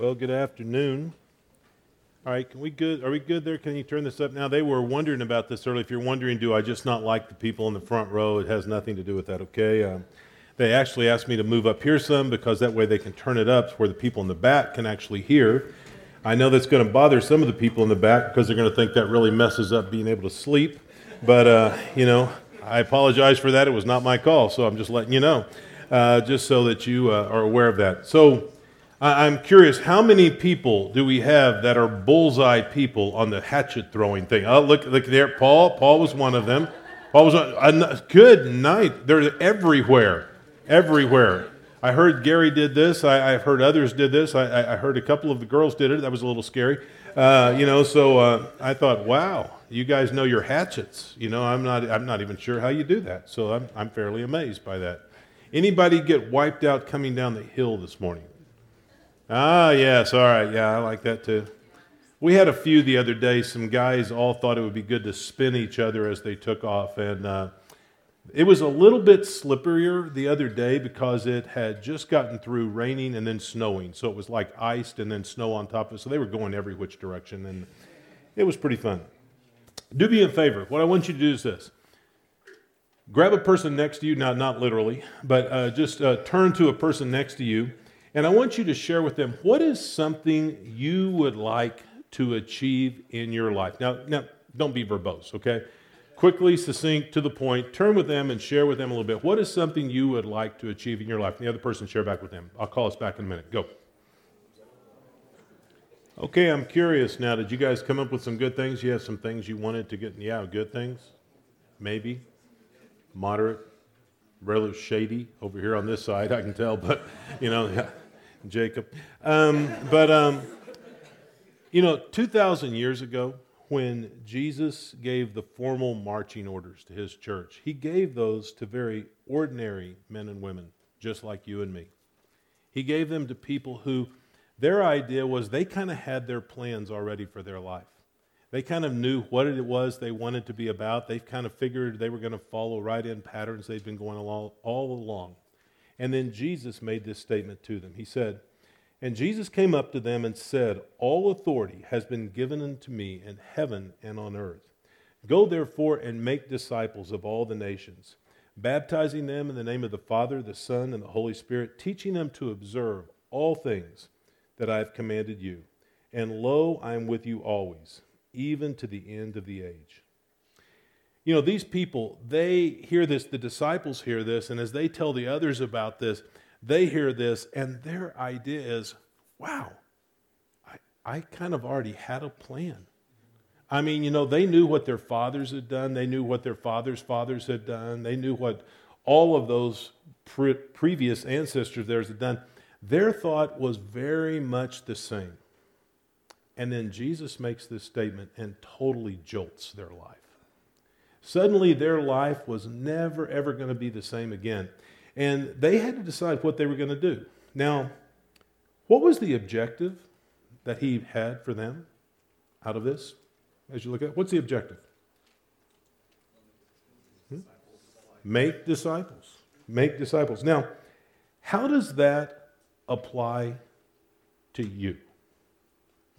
Well, good afternoon. All right, can we good? Are we good there? Can you turn this up now? They were wondering about this earlier. If you're wondering, do I just not like the people in the front row? It has nothing to do with that. Okay. Um, they actually asked me to move up here some because that way they can turn it up where the people in the back can actually hear. I know that's going to bother some of the people in the back because they're going to think that really messes up being able to sleep. But uh, you know, I apologize for that. It was not my call, so I'm just letting you know, uh, just so that you uh, are aware of that. So. I'm curious, how many people do we have that are bullseye people on the hatchet throwing thing? Oh, look, look there, Paul. Paul was one of them. Paul was a good night. They're everywhere, everywhere. I heard Gary did this. I, have heard others did this. I, I, heard a couple of the girls did it. That was a little scary, uh, you know. So uh, I thought, wow, you guys know your hatchets. You know, I'm not. I'm not even sure how you do that. So I'm, I'm fairly amazed by that. Anybody get wiped out coming down the hill this morning? Ah, yes, all right, yeah, I like that too. We had a few the other day. Some guys all thought it would be good to spin each other as they took off, and uh, it was a little bit slipperier the other day because it had just gotten through raining and then snowing, so it was like iced and then snow on top of it. So they were going every which direction, and it was pretty fun. Do me a favor. What I want you to do is this grab a person next to you, not, not literally, but uh, just uh, turn to a person next to you and I want you to share with them what is something you would like to achieve in your life. Now, now don't be verbose, okay? Quickly, succinct, to the point. Turn with them and share with them a little bit. What is something you would like to achieve in your life? And the other person share back with them. I'll call us back in a minute. Go. Okay, I'm curious now. Did you guys come up with some good things? You have some things you wanted to get? Yeah, good things? Maybe? Moderate? Rather shady over here on this side, I can tell, but you know, yeah. Jacob. Um, but, um, you know, 2,000 years ago, when Jesus gave the formal marching orders to his church, he gave those to very ordinary men and women, just like you and me. He gave them to people who their idea was they kind of had their plans already for their life. They kind of knew what it was they wanted to be about. They kind of figured they were going to follow right in patterns they've been going along all along. And then Jesus made this statement to them. He said, And Jesus came up to them and said, All authority has been given unto me in heaven and on earth. Go therefore and make disciples of all the nations, baptizing them in the name of the Father, the Son, and the Holy Spirit, teaching them to observe all things that I have commanded you. And lo, I am with you always, even to the end of the age. You know, these people, they hear this, the disciples hear this, and as they tell the others about this, they hear this, and their idea is, wow, I, I kind of already had a plan. I mean, you know, they knew what their fathers had done, they knew what their fathers' fathers had done, they knew what all of those pre- previous ancestors theirs had done. Their thought was very much the same. And then Jesus makes this statement and totally jolts their life. Suddenly, their life was never, ever going to be the same again. And they had to decide what they were going to do. Now, what was the objective that he had for them out of this? As you look at it, what's the objective? Hmm? Make disciples. Make disciples. Now, how does that apply to you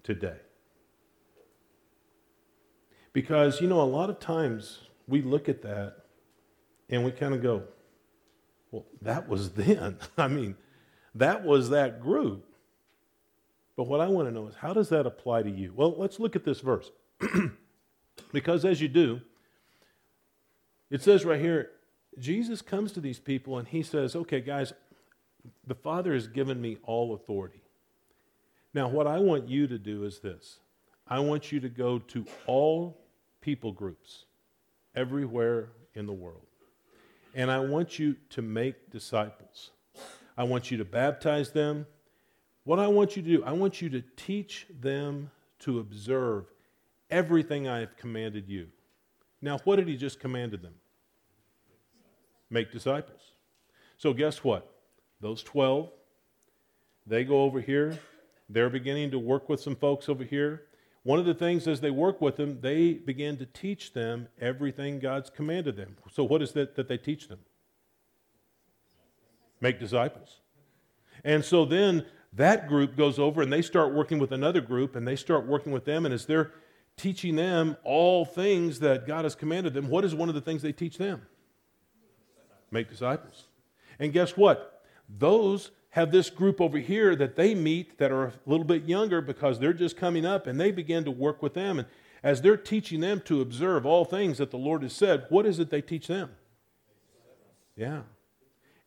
today? Because, you know, a lot of times we look at that and we kind of go, well, that was then. I mean, that was that group. But what I want to know is how does that apply to you? Well, let's look at this verse. because as you do, it says right here, Jesus comes to these people and he says, okay, guys, the Father has given me all authority. Now, what I want you to do is this I want you to go to all people groups everywhere in the world. And I want you to make disciples. I want you to baptize them. What I want you to do, I want you to teach them to observe everything I have commanded you. Now, what did he just commanded them? Make disciples. So, guess what? Those 12, they go over here. They're beginning to work with some folks over here. One of the things as they work with them, they begin to teach them everything God's commanded them. So, what is that that they teach them? Make disciples. And so then that group goes over and they start working with another group and they start working with them. And as they're teaching them all things that God has commanded them, what is one of the things they teach them? Make disciples. And guess what? Those have this group over here that they meet that are a little bit younger because they're just coming up and they begin to work with them. And as they're teaching them to observe all things that the Lord has said, what is it they teach them? Yeah.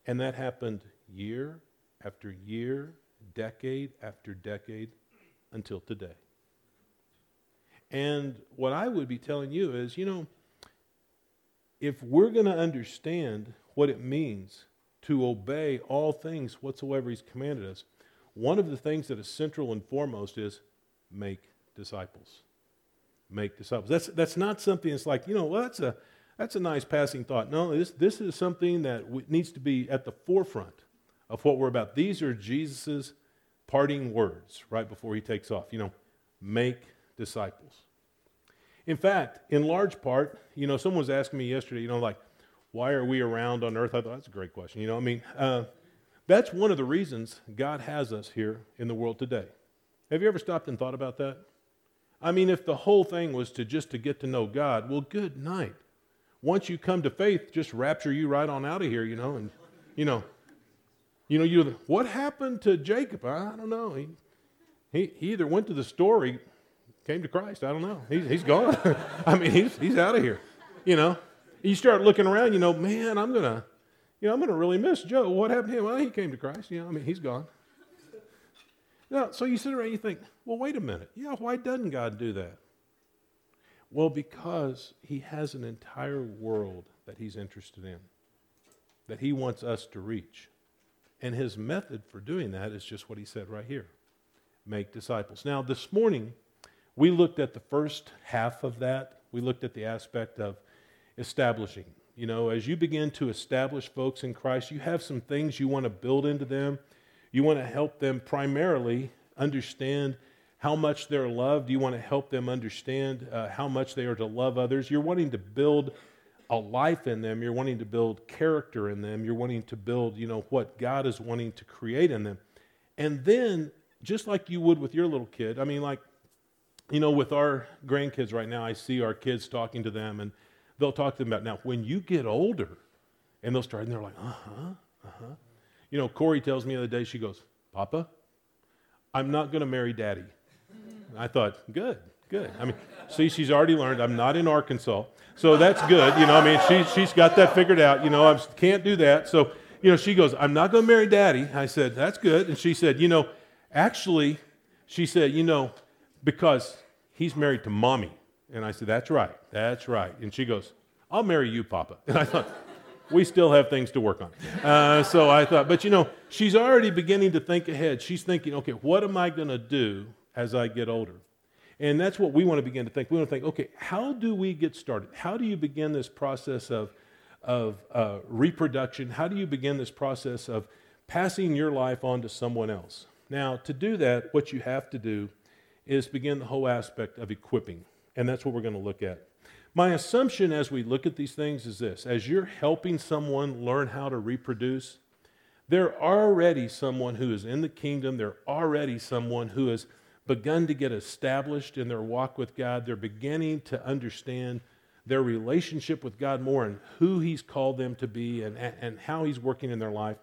And that happened year after year, decade after decade until today. And what I would be telling you is, you know, if we're going to understand what it means to obey all things whatsoever he's commanded us, one of the things that is central and foremost is make disciples. Make disciples. That's, that's not something that's like, you know, well, that's a, that's a nice passing thought. No, this, this is something that needs to be at the forefront of what we're about. These are Jesus' parting words right before he takes off. You know, make disciples. In fact, in large part, you know, someone was asking me yesterday, you know, like, why are we around on earth? I thought that's a great question. You know, I mean, uh, that's one of the reasons God has us here in the world today. Have you ever stopped and thought about that? I mean, if the whole thing was to just to get to know God, well, good night. Once you come to faith, just rapture you right on out of here, you know, and you know, you know, you what happened to Jacob? I don't know. He, he, he either went to the store, he came to Christ. I don't know. He's, he's gone. I mean, he's, he's out of here, you know. You start looking around, you know, man, I'm going to, you know, I'm going to really miss Joe. What happened to him? Well, he came to Christ. You know, I mean, he's gone. Now, so you sit around and you think, well, wait a minute. Yeah, why doesn't God do that? Well, because he has an entire world that he's interested in, that he wants us to reach. And his method for doing that is just what he said right here make disciples. Now, this morning, we looked at the first half of that. We looked at the aspect of establishing. You know, as you begin to establish folks in Christ, you have some things you want to build into them. You want to help them primarily understand how much they're loved. You want to help them understand uh, how much they are to love others. You're wanting to build a life in them. You're wanting to build character in them. You're wanting to build, you know, what God is wanting to create in them. And then, just like you would with your little kid, I mean, like, you know, with our grandkids right now, I see our kids talking to them and they'll talk to them about now when you get older and they'll start and they're like uh-huh uh-huh. You know corey tells me the other day she goes papa i'm not going to marry daddy. I thought good good. I mean see she's already learned i'm not in arkansas so that's good you know i mean she, she's got that figured out you know i can't do that so you know she goes i'm not going to marry daddy. I said that's good and she said you know actually she said you know because he's married to mommy and I said, That's right, that's right. And she goes, I'll marry you, Papa. And I thought, we still have things to work on. Uh, so I thought, but you know, she's already beginning to think ahead. She's thinking, okay, what am I going to do as I get older? And that's what we want to begin to think. We want to think, okay, how do we get started? How do you begin this process of, of uh, reproduction? How do you begin this process of passing your life on to someone else? Now, to do that, what you have to do is begin the whole aspect of equipping. And that's what we're going to look at. My assumption as we look at these things is this as you're helping someone learn how to reproduce, they're already someone who is in the kingdom, they're already someone who has begun to get established in their walk with God. They're beginning to understand their relationship with God more and who He's called them to be and, and how He's working in their life.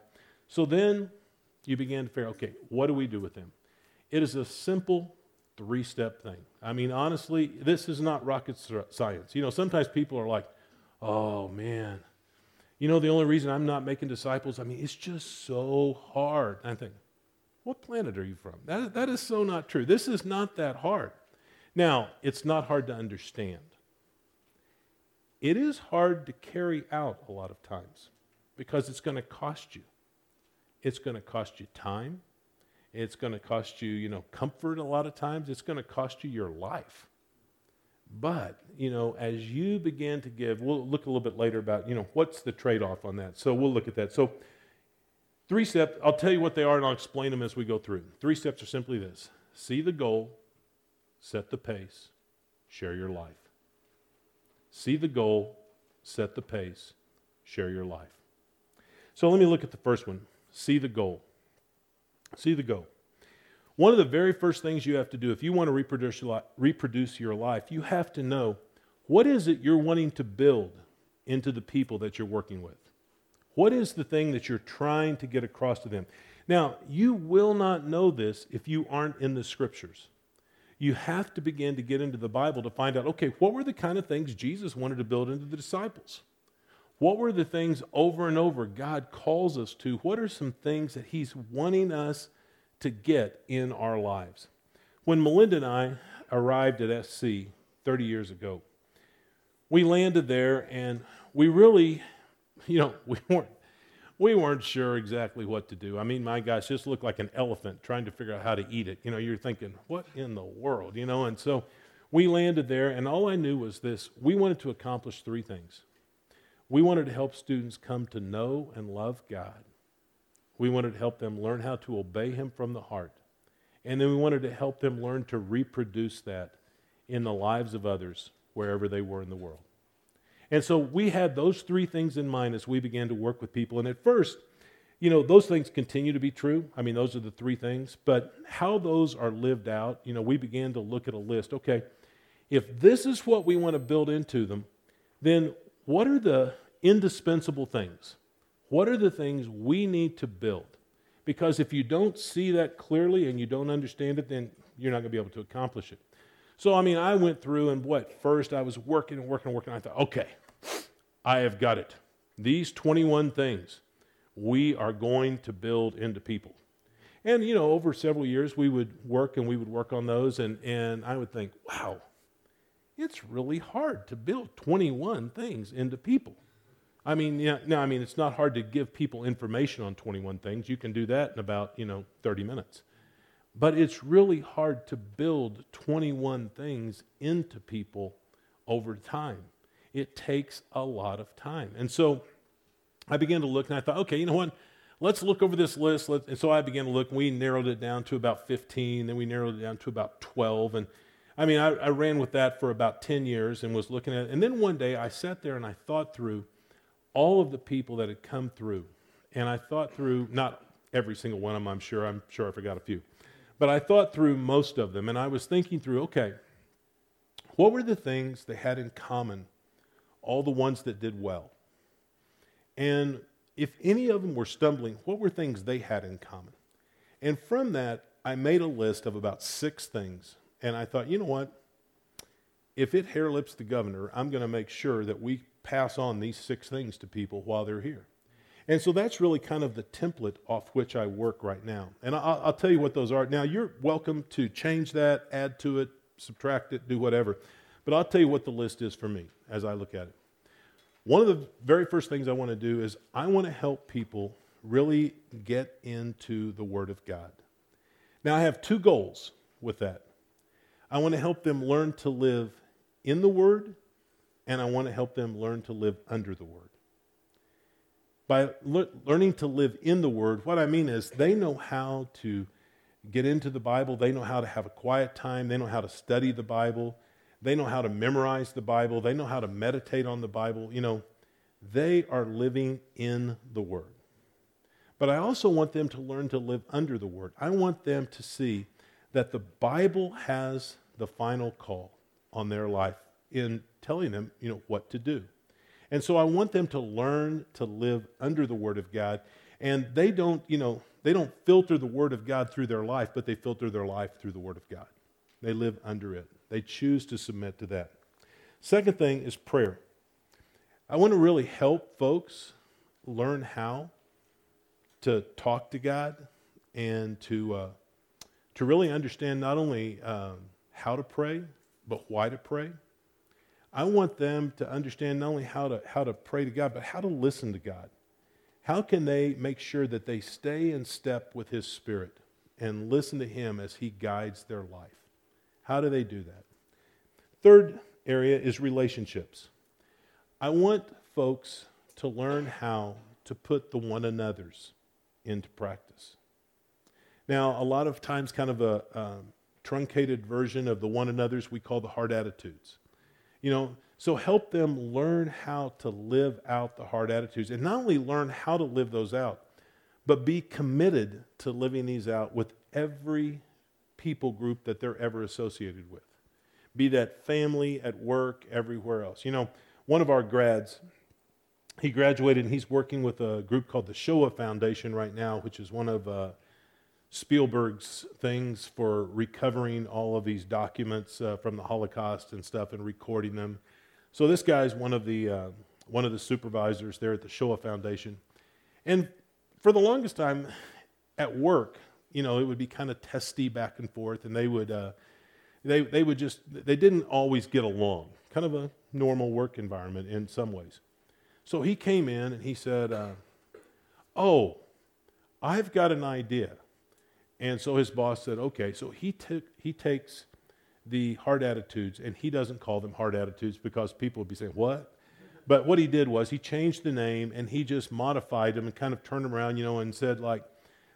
So then you begin to figure okay, what do we do with them? It is a simple three step thing. I mean, honestly, this is not rocket science. You know, sometimes people are like, oh man, you know, the only reason I'm not making disciples, I mean, it's just so hard. And I think, what planet are you from? That, that is so not true. This is not that hard. Now, it's not hard to understand. It is hard to carry out a lot of times because it's going to cost you. It's going to cost you time. It's going to cost you, you know, comfort a lot of times. It's going to cost you your life. But, you know, as you begin to give, we'll look a little bit later about, you know, what's the trade off on that. So we'll look at that. So, three steps, I'll tell you what they are and I'll explain them as we go through. Three steps are simply this see the goal, set the pace, share your life. See the goal, set the pace, share your life. So let me look at the first one see the goal. See the goal. One of the very first things you have to do if you want to reproduce your, life, you have to know what is it you're wanting to build into the people that you're working with. What is the thing that you're trying to get across to them? Now, you will not know this if you aren't in the scriptures. You have to begin to get into the Bible to find out okay, what were the kind of things Jesus wanted to build into the disciples? What were the things over and over God calls us to? What are some things that He's wanting us to get in our lives? When Melinda and I arrived at SC 30 years ago, we landed there and we really, you know, we weren't we weren't sure exactly what to do. I mean, my gosh, just looked like an elephant trying to figure out how to eat it. You know, you're thinking, what in the world? You know, and so we landed there, and all I knew was this we wanted to accomplish three things. We wanted to help students come to know and love God. We wanted to help them learn how to obey Him from the heart. And then we wanted to help them learn to reproduce that in the lives of others wherever they were in the world. And so we had those three things in mind as we began to work with people. And at first, you know, those things continue to be true. I mean, those are the three things. But how those are lived out, you know, we began to look at a list. Okay, if this is what we want to build into them, then what are the indispensable things? What are the things we need to build? Because if you don't see that clearly and you don't understand it, then you're not going to be able to accomplish it. So, I mean, I went through and what? First, I was working and working and working. I thought, okay, I have got it. These 21 things we are going to build into people. And, you know, over several years, we would work and we would work on those. And, and I would think, wow, it's really hard to build 21 things into people. I mean, yeah, I mean, it's not hard to give people information on 21 things. You can do that in about, you know, 30 minutes. But it's really hard to build 21 things into people over time. It takes a lot of time. And so I began to look and I thought, okay, you know what? Let's look over this list. Let's, and so I began to look. We narrowed it down to about 15. Then we narrowed it down to about 12. And I mean, I, I ran with that for about 10 years and was looking at it. And then one day I sat there and I thought through all of the people that had come through. And I thought through, not every single one of them, I'm sure. I'm sure I forgot a few. But I thought through most of them. And I was thinking through, okay, what were the things they had in common all the ones that did well. And if any of them were stumbling, what were things they had in common? And from that, I made a list of about six things. And I thought, you know what? If it hair lips the governor, I'm going to make sure that we pass on these six things to people while they're here. And so that's really kind of the template off which I work right now. And I'll, I'll, tell you what those are. Now, you're welcome to change that, add to it, subtract it, do whatever. But I'll tell you what the list is for me as I look at it. One of the very first things I want to do is I want to help people really get into the Word of God. Now, I have two goals with that. I want to help them learn to live in the Word, and I want to help them learn to live under the Word. By le- learning to live in the Word, what I mean is they know how to get into the Bible, they know how to have a quiet time, they know how to study the Bible, they know how to memorize the Bible. They know how to meditate on the Bible. You know, they are living in the Word. But I also want them to learn to live under the Word. I want them to see that the Bible has the final call on their life in telling them, you know, what to do. And so I want them to learn to live under the Word of God. And they don't, you know, they don't filter the Word of God through their life, but they filter their life through the Word of God. They live under it. They choose to submit to that. Second thing is prayer. I want to really help folks learn how to talk to God and to, uh, to really understand not only um, how to pray, but why to pray. I want them to understand not only how to, how to pray to God, but how to listen to God. How can they make sure that they stay in step with His Spirit and listen to Him as He guides their life? How do they do that? Third area is relationships. I want folks to learn how to put the one another's into practice. Now, a lot of times, kind of a um, truncated version of the one another's we call the hard attitudes. You know, so help them learn how to live out the hard attitudes and not only learn how to live those out, but be committed to living these out with every people group that they're ever associated with. Be that family, at work, everywhere else. You know, one of our grads, he graduated and he's working with a group called the Shoah Foundation right now, which is one of uh, Spielberg's things for recovering all of these documents uh, from the Holocaust and stuff and recording them. So this guy's one of the uh, one of the supervisors there at the Shoah Foundation, and for the longest time, at work, you know, it would be kind of testy back and forth, and they would uh, they they would just they didn't always get along. Kind of a normal work environment in some ways. So he came in and he said, uh, "Oh, I've got an idea." And so his boss said, "Okay." So he he takes the hard attitudes and he doesn't call them hard attitudes because people would be saying, "What?" But what he did was he changed the name and he just modified them and kind of turned them around, you know, and said like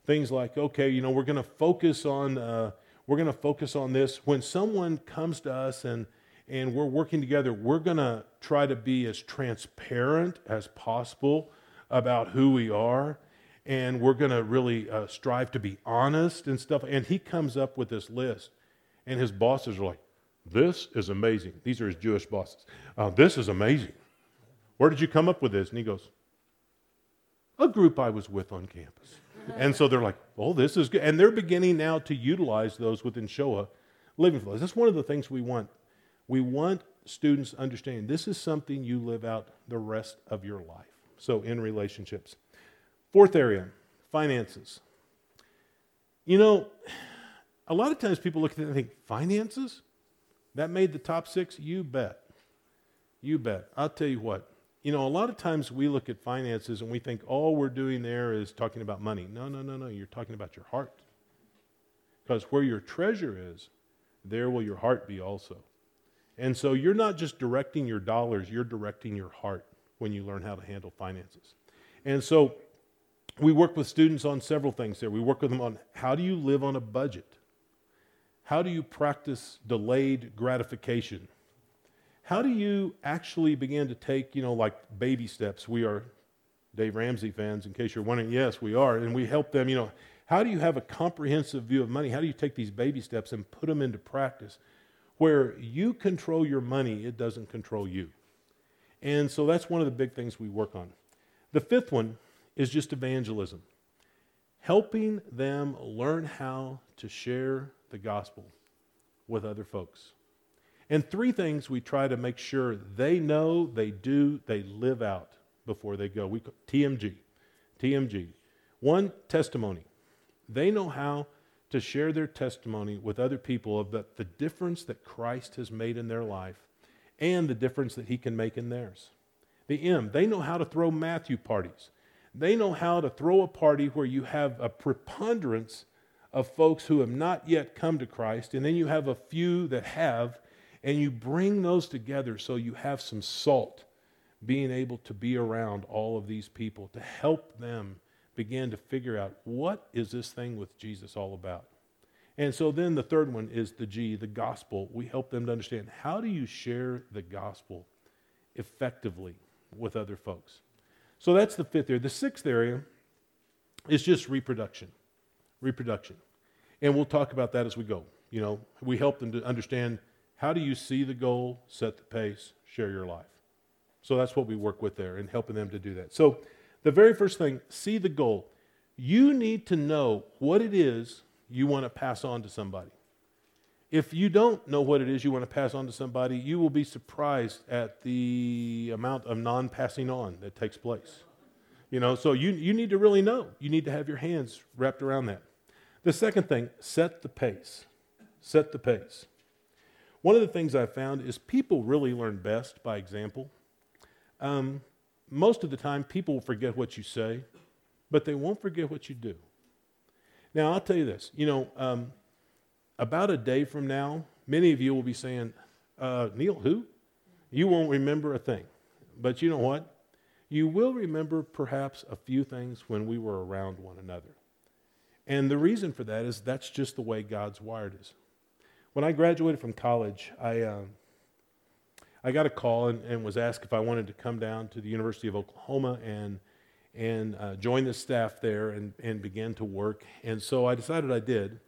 things like, "Okay, you know, we're going to focus on uh, we're going to focus on this when someone comes to us and and we're working together, we're going to try to be as transparent as possible about who we are. And we're going to really uh, strive to be honest and stuff. And he comes up with this list. And his bosses are like, This is amazing. These are his Jewish bosses. Uh, this is amazing. Where did you come up with this? And he goes, A group I was with on campus. and so they're like, Oh, this is good. And they're beginning now to utilize those within Shoah living for flows. That's one of the things we want we want students understanding this is something you live out the rest of your life. So, in relationships. Fourth area finances. You know, a lot of times people look at it and think, finances? That made the top six? You bet. You bet. I'll tell you what. You know, a lot of times we look at finances and we think all we're doing there is talking about money. No, no, no, no. You're talking about your heart. Because where your treasure is, there will your heart be also. And so you're not just directing your dollars, you're directing your heart when you learn how to handle finances. And so we work with students on several things there. We work with them on how do you live on a budget? How do you practice delayed gratification? How do you actually begin to take, you know, like baby steps? We are Dave Ramsey fans, in case you're wondering. Yes, we are. And we help them, you know, how do you have a comprehensive view of money? How do you take these baby steps and put them into practice? where you control your money, it doesn't control you. And so that's one of the big things we work on. The fifth one is just evangelism, helping them learn how to share the gospel with other folks. And three things we try to make sure they know, they do, they live out before they go. We TMG. TMG. One, testimony. They know how to share their testimony with other people of the, the difference that Christ has made in their life and the difference that he can make in theirs. The M, they know how to throw Matthew parties. They know how to throw a party where you have a preponderance of folks who have not yet come to Christ, and then you have a few that have, and you bring those together so you have some salt being able to be around all of these people to help them begin to figure out what is this thing with Jesus all about? And so then the third one is the G, the gospel. We help them to understand how do you share the gospel effectively with other folks? So that's the fifth area. The sixth area is just reproduction. Reproduction. And we'll talk about that as we go. You know, we help them to understand how do you see the goal, set the pace, share your life. So that's what we work with there and helping them to do that. So the very first thing, see the goal. You need to know what it is you want to pass on to somebody. If you don't know what it is you want to pass on to somebody, you will be surprised at the amount of non passing on that takes place. You know, so you, you need to really know. You need to have your hands wrapped around that. The second thing, set the pace. Set the pace. One of the things I've found is people really learn best by example. Um, most of the time, people will forget what you say, but they won't forget what you do. Now, I'll tell you this you know, um, about a day from now, many of you will be saying, uh, Neil, who? You won't remember a thing. But you know what? You will remember perhaps a few things when we were around one another. And the reason for that is that's just the way God's wired us. When I graduated from college, I. Uh, I got a call and, and, was asked if I wanted to come down to the University of Oklahoma and and uh, join the staff there and, and begin to work. And so I decided I did.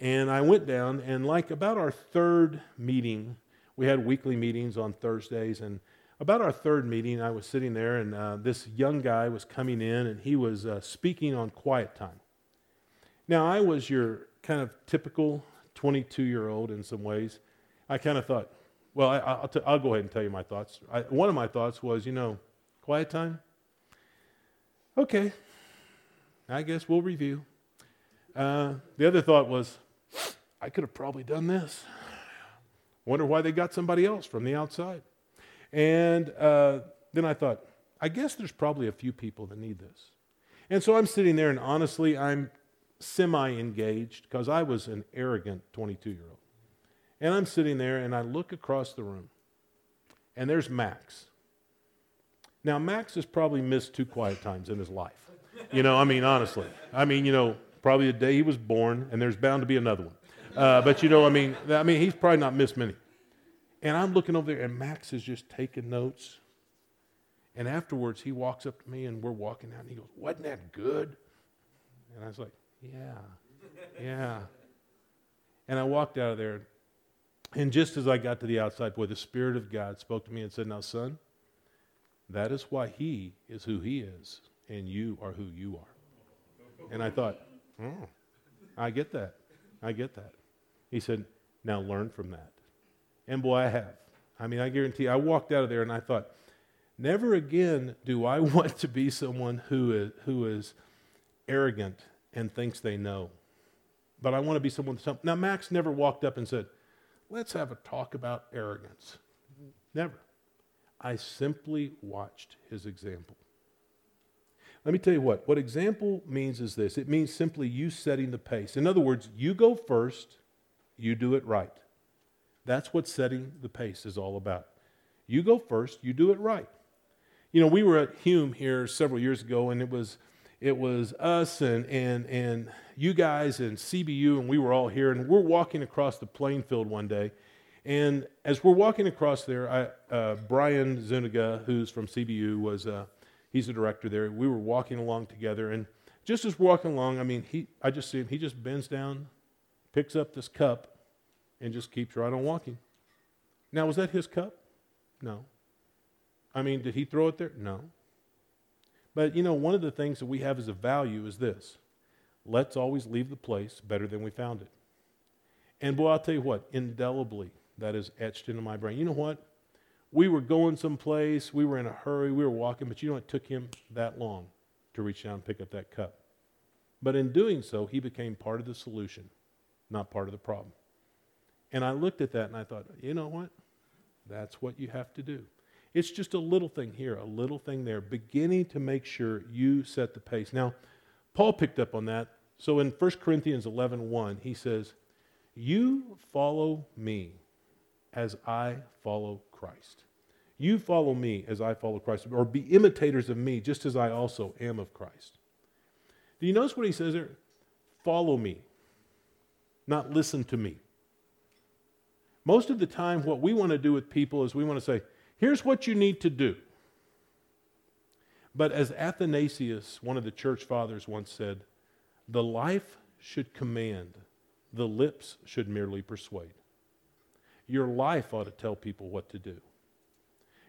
And I went down, and like about our third meeting, we had weekly meetings on Thursdays, and about our third meeting, I was sitting there, and uh, this young guy was coming in, and he was uh, speaking on quiet time. Now, I was your kind of typical 22 year old in some ways. I kind of thought, well, I, will go ahead and tell you my thoughts. I, one of my thoughts was, you know, quiet time? Okay, I guess we'll review. Uh, the other thought was, I could have probably done this. Wonder why they got somebody else from the outside. And uh, then I thought, I guess there's probably a few people that need this. And so I'm sitting there, and honestly, I'm semi engaged because I was an arrogant 22 year old. And I'm sitting there, and I look across the room, and there's Max. Now, Max has probably missed two quiet times in his life. You know, I mean, honestly. I mean, you know, probably the day he was born, and there's bound to be another one. Uh, but you know, I mean, I mean, he's probably not missed many. And I'm looking over there, and Max is just taking notes. And afterwards, he walks up to me, and we're walking out, and he goes, Wasn't that good? And I was like, Yeah, yeah. And I walked out of there, and just as I got to the outside, boy, the Spirit of God spoke to me and said, Now, son, that is why he is who he is, and you are who you are. And I thought, Oh, I get that. I get that. He said, Now learn from that. And boy, I have. I mean, I guarantee you, I walked out of there and I thought, never again do I want to be someone who is, who is arrogant and thinks they know. But I want to be someone. Now, Max never walked up and said, Let's have a talk about arrogance. Never. I simply watched his example. Let me tell you what, what example means is this it means simply you setting the pace. In other words, you go first, you do it right. That's what setting the pace is all about. You go first, you do it right. You know, we were at Hume here several years ago, and it was it was us and and and you guys and CBU, and we were all here, and we're walking across the playing field one day, and as we're walking across there, I, uh, Brian Zuniga, who's from CBU, was uh, he's the director there. We were walking along together, and just as we're walking along, I mean, he I just see him. He just bends down, picks up this cup, and just keeps right on walking. Now, was that his cup? No. I mean, did he throw it there? No. But you know, one of the things that we have as a value is this let's always leave the place better than we found it. And boy, I'll tell you what, indelibly, that is etched into my brain. You know what? We were going someplace, we were in a hurry, we were walking, but you know, it took him that long to reach down and pick up that cup. But in doing so, he became part of the solution, not part of the problem. And I looked at that and I thought, you know what? That's what you have to do. It's just a little thing here, a little thing there, beginning to make sure you set the pace. Now, Paul picked up on that. So in 1 Corinthians 11 1, he says, You follow me as I follow Christ. You follow me as I follow Christ, or be imitators of me, just as I also am of Christ. Do you notice what he says there? Follow me, not listen to me. Most of the time, what we want to do with people is we want to say, here's what you need to do. But as Athanasius, one of the church fathers, once said, the life should command, the lips should merely persuade. Your life ought to tell people what to do.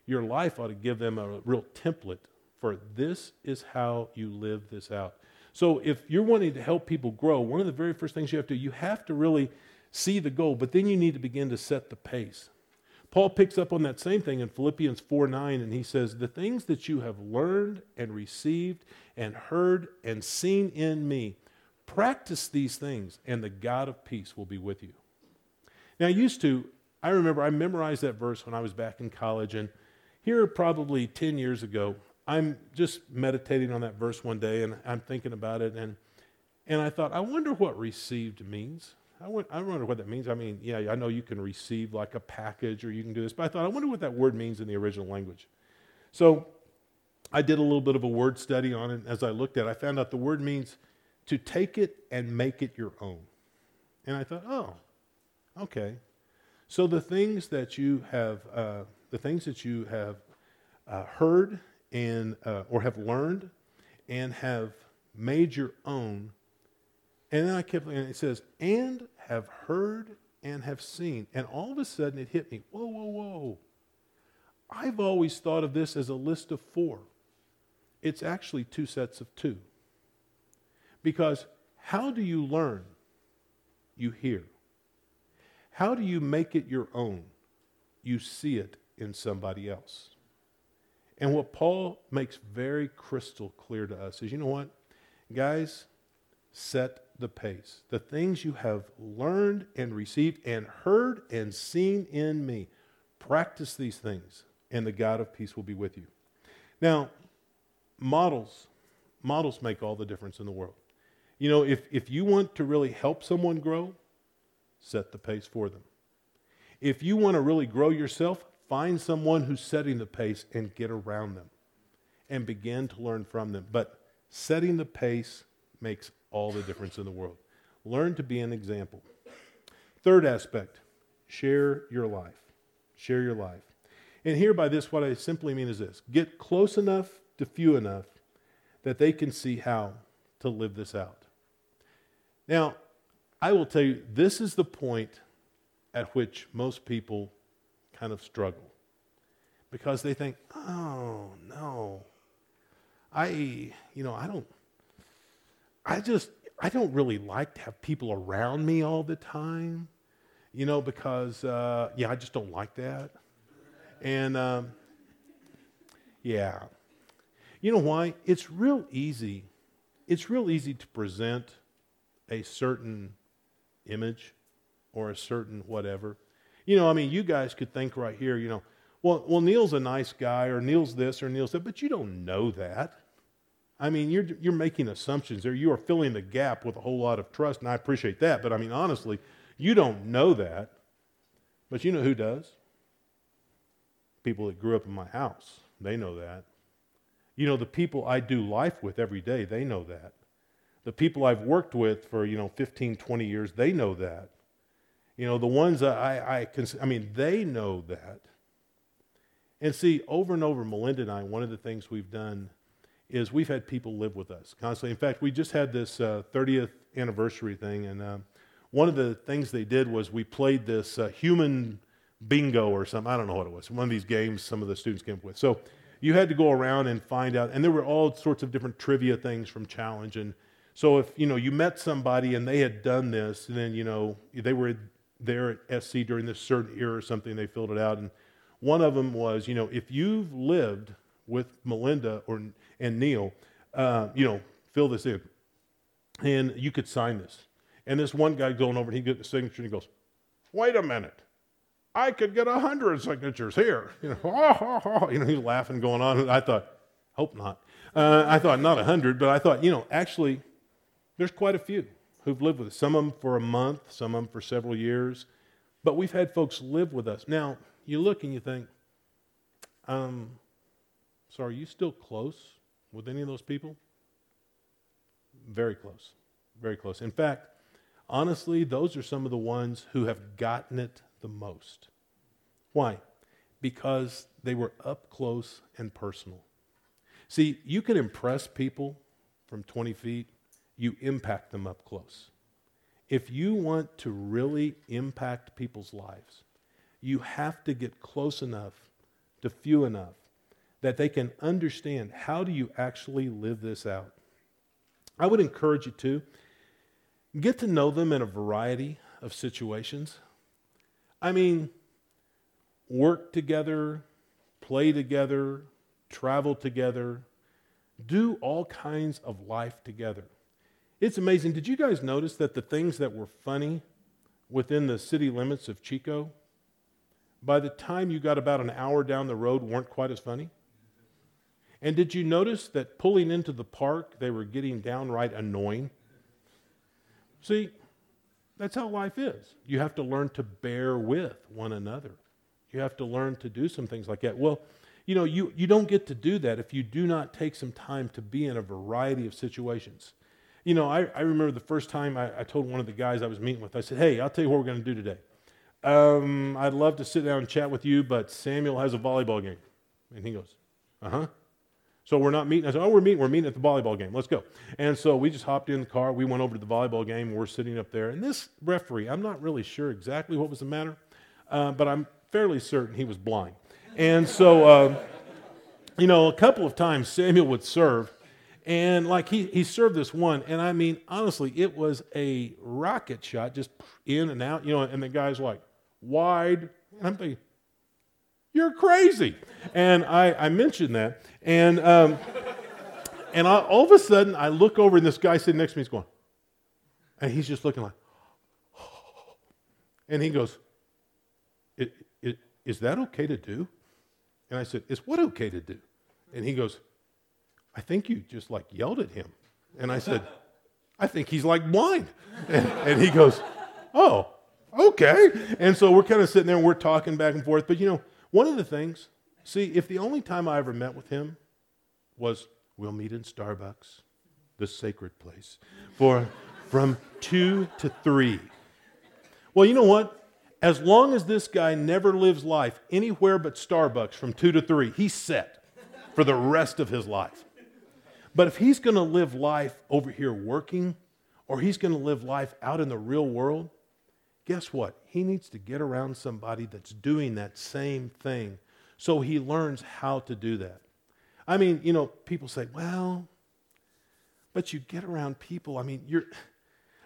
Your life ought to give them a real template for this is how you live this out. So if you're wanting to help people grow, one of the very first things you have to do, you have to really see the goal, but then you need to begin to set the pace. Paul picks up on that same thing in Philippians 4 9, and he says, The things that you have learned and received and heard and seen in me, practice these things, and the God of peace will be with you. Now, I used to, I remember I memorized that verse when I was back in college, and here probably 10 years ago, I'm just meditating on that verse one day, and I'm thinking about it, and, and I thought, I wonder what received means. I, wonder what that means. I mean, yeah, I know you can receive like a package or you can do this, but I thought, I wonder what that word means in the original language. So I did a little bit of a word study on it. As I looked at it, I found out the word means to take it and make it your own. And I thought, oh, okay. So the things that you have, uh, the things that you have uh, heard and uh, or have learned and have made your own. And then I kept, and it says, and have heard and have seen. And all of a sudden it hit me whoa, whoa, whoa. I've always thought of this as a list of four. It's actually two sets of two. Because how do you learn? You hear. How do you make it your own? You see it in somebody else. And what Paul makes very crystal clear to us is you know what? Guys, set the pace. The things you have learned and received and heard and seen in me, practice these things, and the God of peace will be with you. Now, models, models make all the difference in the world. You know, if, if you want to really help someone grow, set the pace for them. If you want to really grow yourself, find someone who's setting the pace and get around them and begin to learn from them. But setting the pace makes all the difference in the world. Learn to be an example. Third aspect share your life. Share your life. And here, by this, what I simply mean is this get close enough to few enough that they can see how to live this out. Now, I will tell you, this is the point at which most people kind of struggle because they think, oh, no, I, you know, I don't, I just, I don't really like to have people around me all the time, you know, because, uh, yeah, I just don't like that. And, um, yeah. You know why? It's real easy. It's real easy to present a certain image or a certain whatever. You know, I mean, you guys could think right here, you know, well, well, Neil's a nice guy, or Neil's this, or Neil's that, but you don't know that. I mean, you're, you're making assumptions there. You are filling the gap with a whole lot of trust, and I appreciate that. But I mean, honestly, you don't know that. But you know who does? People that grew up in my house. They know that. You know, the people I do life with every day, they know that. The people I've worked with for, you know, 15, 20 years, they know that. You know, the ones that I, I, cons- I mean, they know that. And see, over and over, Melinda and I, one of the things we've done is we've had people live with us constantly. In fact, we just had this uh, 30th anniversary thing, and uh, one of the things they did was we played this uh, human bingo or something. I don't know what it was. One of these games some of the students came up with. So you had to go around and find out, and there were all sorts of different trivia things from Challenge. And so if you know you met somebody and they had done this, and then you know they were there at SC during this certain era or something, they filled it out, and one of them was, you know, if you've lived with Melinda or and Neil, uh, you know, fill this in. And you could sign this. And this one guy going over, and he gets the signature, and he goes, wait a minute. I could get a hundred signatures here. You know, oh, oh, oh. you know, he's laughing, going on. I thought, hope not. Uh, I thought not a hundred, but I thought, you know, actually, there's quite a few who've lived with us. Some of them for a month, some of them for several years. But we've had folks live with us. Now, you look and you think, um, so are you still close with any of those people? Very close. Very close. In fact, honestly, those are some of the ones who have gotten it the most. Why? Because they were up close and personal. See, you can impress people from 20 feet, you impact them up close. If you want to really impact people's lives, you have to get close enough to few enough that they can understand how do you actually live this out. I would encourage you to get to know them in a variety of situations. I mean, work together, play together, travel together, do all kinds of life together. It's amazing. Did you guys notice that the things that were funny within the city limits of Chico, by the time you got about an hour down the road, weren't quite as funny? And did you notice that pulling into the park, they were getting downright annoying? See, that's how life is. You have to learn to bear with one another. You have to learn to do some things like that. Well, you know, you, you don't get to do that if you do not take some time to be in a variety of situations. You know, I, I remember the first time I, I told one of the guys I was meeting with, I said, Hey, I'll tell you what we're going to do today. Um, I'd love to sit down and chat with you, but Samuel has a volleyball game. And he goes, Uh huh. So we're not meeting. I said, oh, we're meeting. We're meeting at the volleyball game. Let's go. And so we just hopped in the car. We went over to the volleyball game. We're sitting up there. And this referee, I'm not really sure exactly what was the matter, uh, but I'm fairly certain he was blind. And so, uh, you know, a couple of times Samuel would serve, and like he, he served this one, and I mean, honestly, it was a rocket shot, just in and out, you know, and the guy's like, wide. And I'm thinking, you're crazy. And I, I mentioned that. And, um, and I, all of a sudden, I look over, and this guy sitting next to me is going, and he's just looking like, and he goes, it, it, Is that okay to do? And I said, Is what okay to do? And he goes, I think you just like yelled at him. And I said, I think he's like blind. And, and he goes, Oh, okay. And so we're kind of sitting there and we're talking back and forth. But you know, one of the things, see, if the only time I ever met with him was we'll meet in Starbucks, the sacred place, for from two to three. Well, you know what? As long as this guy never lives life anywhere but Starbucks from two to three, he's set for the rest of his life. But if he's going to live life over here working, or he's going to live life out in the real world, guess what? He needs to get around somebody that's doing that same thing so he learns how to do that. I mean, you know, people say, well, but you get around people. I mean, you're,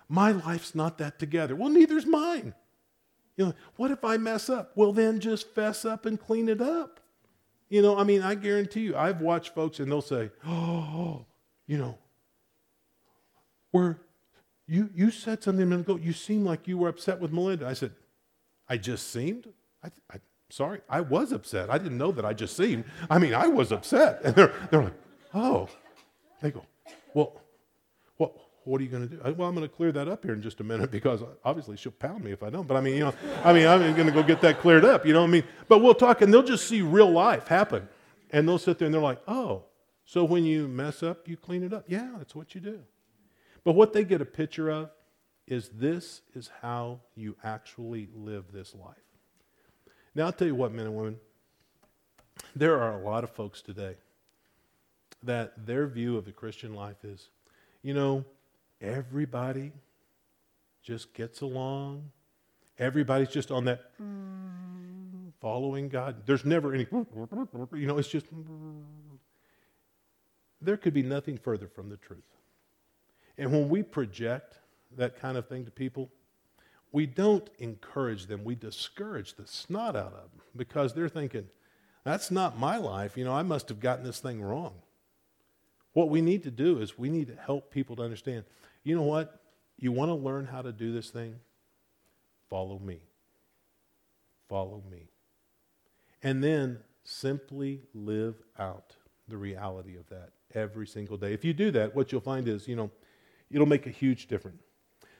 my life's not that together. Well, neither's mine. You know, what if I mess up? Well, then just fess up and clean it up. You know, I mean, I guarantee you, I've watched folks and they'll say, oh, you know, where you, you said something a minute ago, you seemed like you were upset with Melinda. I said, I just seemed? I, I, sorry, I was upset. I didn't know that I just seemed. I mean, I was upset. And they're, they're like, oh. They go, well, what, what are you going to do? I, well, I'm going to clear that up here in just a minute because obviously she'll pound me if I don't. But I mean, you know, I mean, I'm going to go get that cleared up. You know what I mean? But we'll talk, and they'll just see real life happen, and they'll sit there and they're like, oh, so when you mess up, you clean it up. Yeah, that's what you do. But what they get a picture of is this is how you actually live this life. Now, I'll tell you what, men and women, there are a lot of folks today that their view of the Christian life is, you know, everybody just gets along. Everybody's just on that following God. There's never any, you know, it's just, there could be nothing further from the truth. And when we project that kind of thing to people, we don't encourage them, we discourage the snot out of them because they're thinking, that's not my life. You know, I must have gotten this thing wrong. What we need to do is we need to help people to understand you know what? You want to learn how to do this thing? Follow me. Follow me. And then simply live out the reality of that every single day. If you do that, what you'll find is, you know, it'll make a huge difference.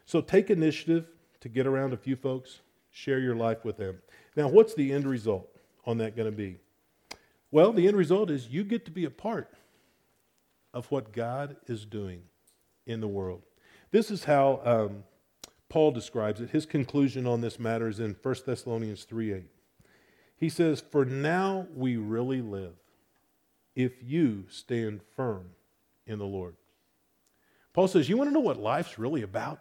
So take initiative to get around a few folks, share your life with them. Now, what's the end result on that going to be? Well, the end result is you get to be a part of what God is doing in the world. This is how um, Paul describes it. His conclusion on this matter is in 1 Thessalonians 3 8. He says, For now we really live if you stand firm in the Lord. Paul says, You want to know what life's really about?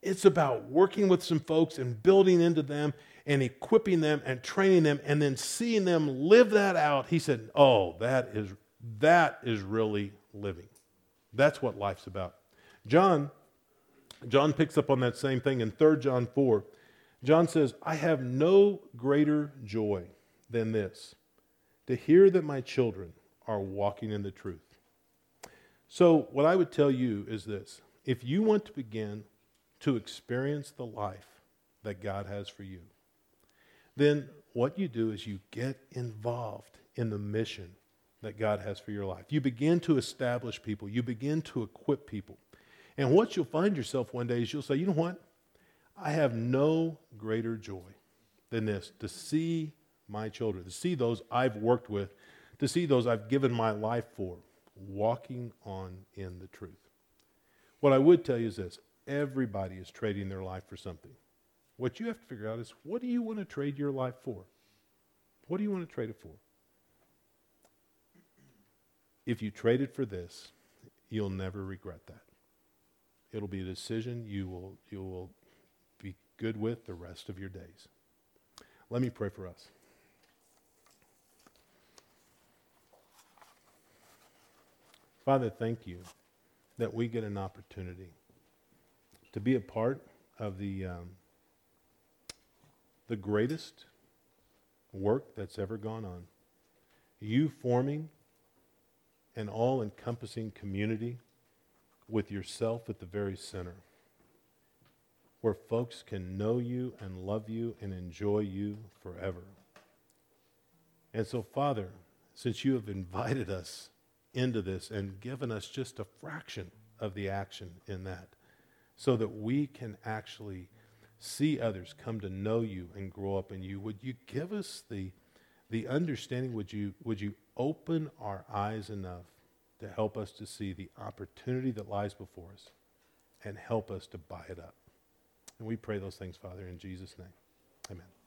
It's about working with some folks and building into them and equipping them and training them and then seeing them live that out. He said, Oh, that is, that is really living. That's what life's about. John, John picks up on that same thing in 3 John 4. John says, I have no greater joy than this, to hear that my children are walking in the truth. So, what I would tell you is this if you want to begin to experience the life that God has for you, then what you do is you get involved in the mission that God has for your life. You begin to establish people, you begin to equip people. And what you'll find yourself one day is you'll say, you know what? I have no greater joy than this to see my children, to see those I've worked with, to see those I've given my life for, walking on in the truth. What I would tell you is this everybody is trading their life for something. What you have to figure out is what do you want to trade your life for? What do you want to trade it for? if you trade it for this, you'll never regret that. It'll be a decision you will, you will be good with the rest of your days. Let me pray for us. Father, thank you that we get an opportunity to be a part of the, um, the greatest work that's ever gone on. You forming an all encompassing community with yourself at the very center, where folks can know you and love you and enjoy you forever. And so, Father, since you have invited us into this and given us just a fraction of the action in that, so that we can actually see others come to know you and grow up in you, would you give us the, the understanding? Would you, would you open our eyes enough to help us to see the opportunity that lies before us and help us to buy it up? And we pray those things, Father, in Jesus' name. Amen.